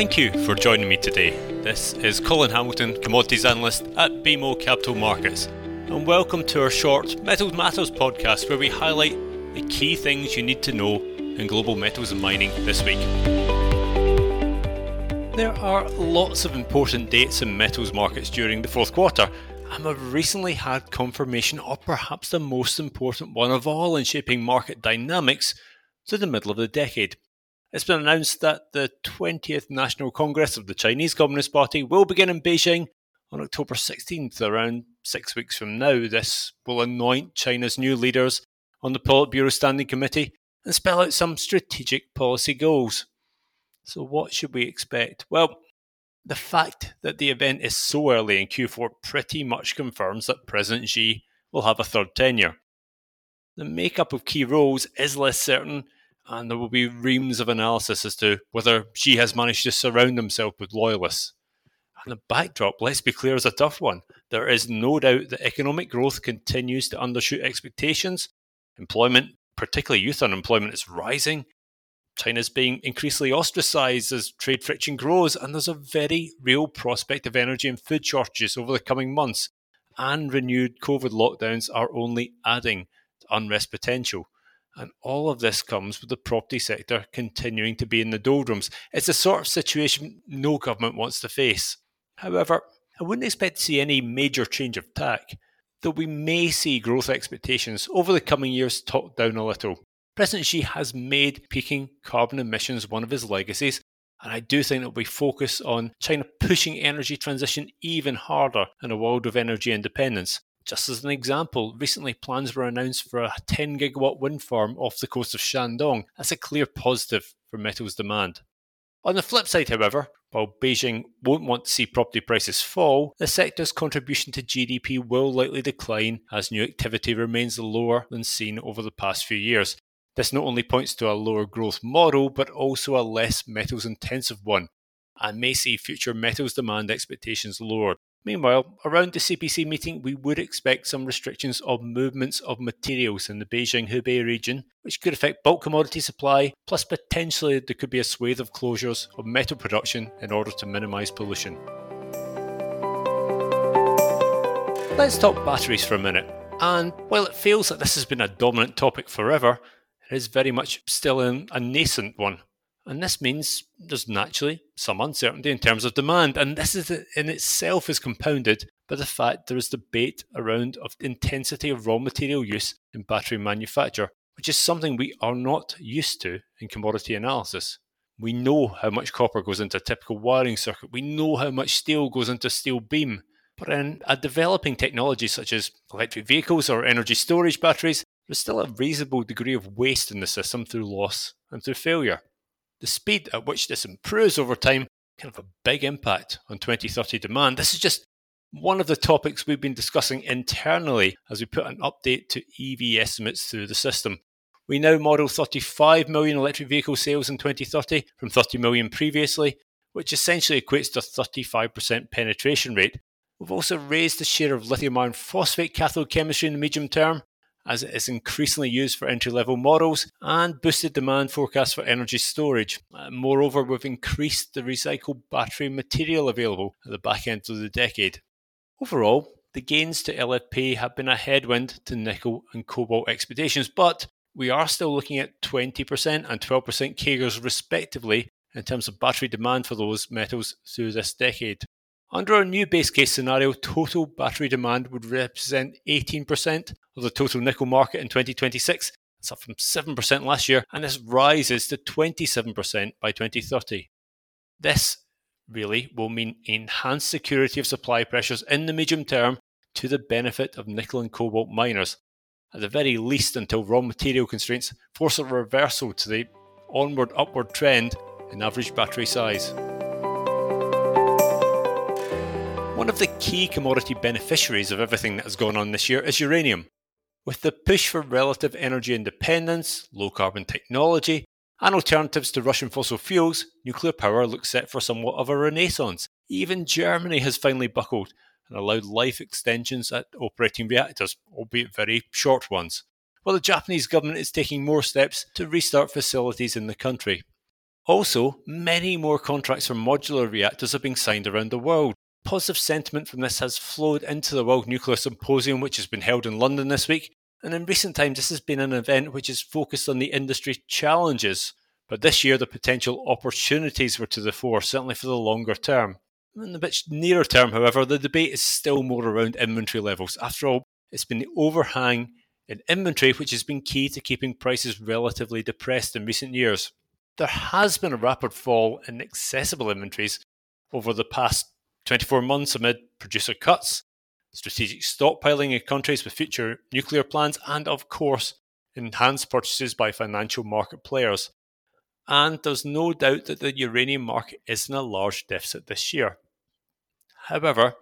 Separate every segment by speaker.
Speaker 1: Thank you for joining me today. This is Colin Hamilton, Commodities Analyst at BMO Capital Markets, and welcome to our short Metals Matters podcast where we highlight the key things you need to know in global metals and mining this week. There are lots of important dates in metals markets during the fourth quarter, and we've recently had confirmation of perhaps the most important one of all in shaping market dynamics to the middle of the decade. It's been announced that the 20th National Congress of the Chinese Communist Party will begin in Beijing on October 16th, around six weeks from now. This will anoint China's new leaders on the Politburo Standing Committee and spell out some strategic policy goals. So, what should we expect? Well, the fact that the event is so early in Q4 pretty much confirms that President Xi will have a third tenure. The makeup of key roles is less certain, and there will be reams of analysis as to whether Xi has managed to surround himself with loyalists. And the backdrop, let's be clear, is a tough one. There is no doubt that economic growth continues to undershoot expectations. Employment, particularly youth unemployment, is rising. China's being increasingly ostracized as trade friction grows, and there's a very real prospect of energy and food shortages over the coming months. And renewed COVID lockdowns are only adding to unrest potential. And all of this comes with the property sector continuing to be in the doldrums. It's the sort of situation no government wants to face. However, I wouldn't expect to see any major change of tack, though we may see growth expectations over the coming years talked down a little. President Xi has made peaking carbon emissions one of his legacies, and I do think that we focus on China pushing energy transition even harder in a world of energy independence. Just as an example, recently plans were announced for a 10 gigawatt wind farm off the coast of Shandong. That's a clear positive for metals demand. On the flip side, however, while Beijing won't want to see property prices fall, the sector's contribution to GDP will likely decline as new activity remains lower than seen over the past few years. This not only points to a lower growth model, but also a less metals intensive one, and may see future metals demand expectations lowered. Meanwhile, around the CPC meeting, we would expect some restrictions of movements of materials in the Beijing Hebei region, which could affect bulk commodity supply, plus potentially there could be a swathe of closures of metal production in order to minimise pollution. Let's talk batteries for a minute. And while it feels that this has been a dominant topic forever, it is very much still a nascent one. And this means there's naturally some uncertainty in terms of demand. And this is in itself is compounded by the fact there is debate around of intensity of raw material use in battery manufacture, which is something we are not used to in commodity analysis. We know how much copper goes into a typical wiring circuit. We know how much steel goes into a steel beam. But in a developing technology such as electric vehicles or energy storage batteries, there's still a reasonable degree of waste in the system through loss and through failure. The speed at which this improves over time can have a big impact on 2030 demand. This is just one of the topics we've been discussing internally as we put an update to EV estimates through the system. We now model 35 million electric vehicle sales in 2030 from 30 million previously, which essentially equates to a 35% penetration rate. We've also raised the share of lithium iron phosphate cathode chemistry in the medium term as it is increasingly used for entry level models and boosted demand forecasts for energy storage. Uh, moreover, we've increased the recycled battery material available at the back end of the decade. Overall, the gains to LFP have been a headwind to nickel and cobalt expectations, but we are still looking at 20% and 12% CAGRs respectively in terms of battery demand for those metals through this decade. Under our new base case scenario, total battery demand would represent 18% of the total nickel market in 2026. It's up from 7% last year, and this rises to 27% by 2030. This really will mean enhanced security of supply pressures in the medium term to the benefit of nickel and cobalt miners, at the very least until raw material constraints force a reversal to the onward upward trend in average battery size. One of the key commodity beneficiaries of everything that has gone on this year is uranium. With the push for relative energy independence, low carbon technology, and alternatives to Russian fossil fuels, nuclear power looks set for somewhat of a renaissance. Even Germany has finally buckled and allowed life extensions at operating reactors, albeit very short ones. While the Japanese government is taking more steps to restart facilities in the country. Also, many more contracts for modular reactors are being signed around the world. Positive sentiment from this has flowed into the World Nuclear Symposium, which has been held in London this week. And in recent times, this has been an event which is focused on the industry challenges. But this year, the potential opportunities were to the fore, certainly for the longer term. In the bit nearer term, however, the debate is still more around inventory levels. After all, it's been the overhang in inventory which has been key to keeping prices relatively depressed in recent years. There has been a rapid fall in accessible inventories over the past 24 months amid producer cuts, strategic stockpiling in countries with future nuclear plans, and of course, enhanced purchases by financial market players. And there's no doubt that the uranium market is in a large deficit this year. However,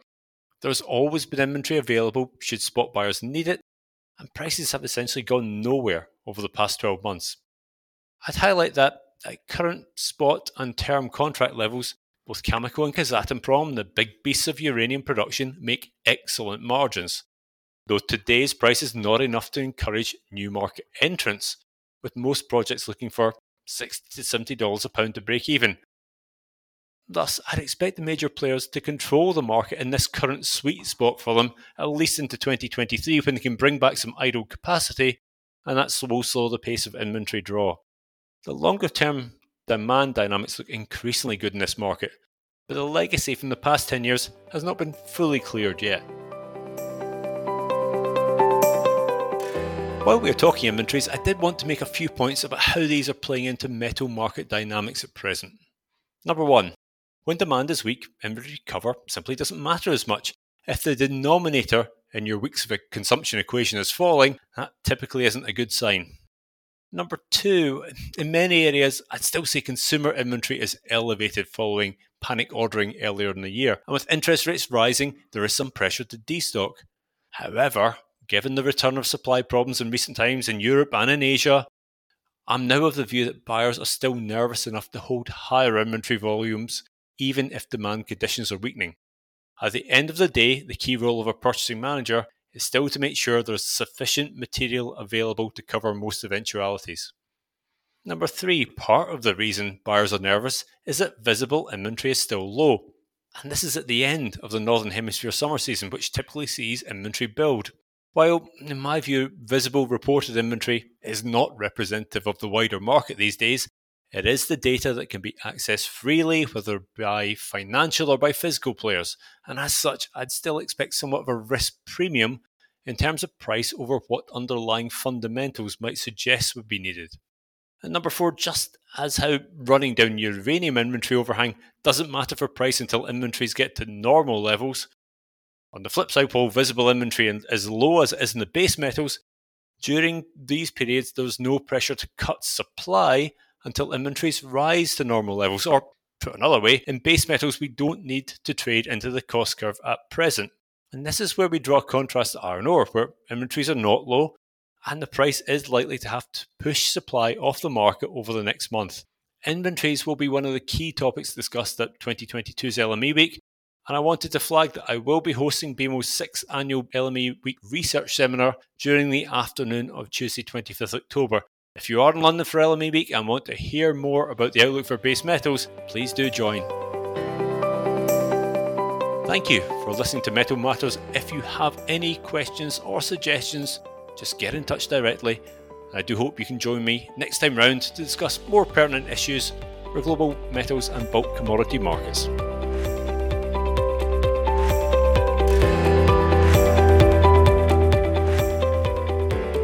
Speaker 1: there's always been inventory available should spot buyers need it, and prices have essentially gone nowhere over the past 12 months. I'd highlight that at current spot and term contract levels, both Cameco and Kazatomprom, the big beasts of uranium production, make excellent margins. Though today's price is not enough to encourage new market entrants, with most projects looking for 60 to $70 a pound to break even. Thus, I'd expect the major players to control the market in this current sweet spot for them, at least into 2023 when they can bring back some idle capacity, and that will slow the pace of inventory draw. The longer term demand dynamics look increasingly good in this market, but the legacy from the past 10 years has not been fully cleared yet. While we are talking inventories, I did want to make a few points about how these are playing into metal market dynamics at present. Number one, when demand is weak, inventory cover simply doesn't matter as much. If the denominator in your weeks of consumption equation is falling, that typically isn't a good sign. Number two, in many areas, I'd still say consumer inventory is elevated following panic ordering earlier in the year. And with interest rates rising, there is some pressure to destock. However, given the return of supply problems in recent times in Europe and in Asia, I'm now of the view that buyers are still nervous enough to hold higher inventory volumes even if demand conditions are weakening. At the end of the day, the key role of a purchasing manager is still to make sure there's sufficient material available to cover most eventualities. Number three, part of the reason buyers are nervous is that visible inventory is still low. And this is at the end of the Northern Hemisphere summer season, which typically sees inventory build. While, in my view, visible reported inventory is not representative of the wider market these days, it is the data that can be accessed freely, whether by financial or by physical players, and as such, I'd still expect somewhat of a risk premium in terms of price over what underlying fundamentals might suggest would be needed. And number four, just as how running down uranium inventory overhang doesn't matter for price until inventories get to normal levels. On the flip side, while visible inventory is as low as it is in the base metals, during these periods there's no pressure to cut supply until inventories rise to normal levels. Or, put another way, in base metals, we don't need to trade into the cost curve at present. And this is where we draw contrast to iron ore, where inventories are not low and the price is likely to have to push supply off the market over the next month. Inventories will be one of the key topics discussed at 2022's LME Week, and I wanted to flag that I will be hosting BMO's sixth annual LME Week research seminar during the afternoon of Tuesday, 25th October. If you are in London for LME Week and want to hear more about the outlook for base metals, please do join. Thank you for listening to Metal Matters. If you have any questions or suggestions, just get in touch directly. I do hope you can join me next time round to discuss more pertinent issues for global metals and bulk commodity markets.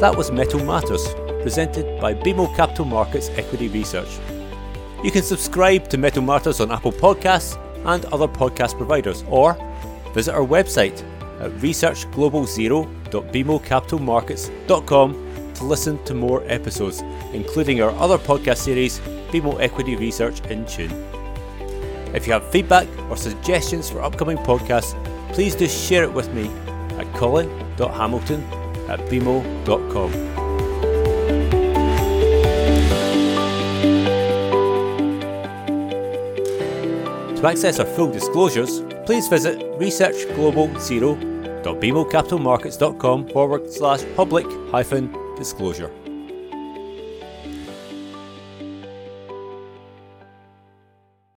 Speaker 1: That was Metal Matters presented by BMO Capital Markets Equity Research. You can subscribe to Metal Matters on Apple Podcasts and other podcast providers, or visit our website at researchglobalzero.bmocapitalmarkets.com to listen to more episodes, including our other podcast series, BMO Equity Research in Tune. If you have feedback or suggestions for upcoming podcasts, please do share it with me at colin.hamilton at bmo.com. To access our full disclosures, please visit researchglobalzero.bmocapitalmarkets.com forward slash public hyphen disclosure.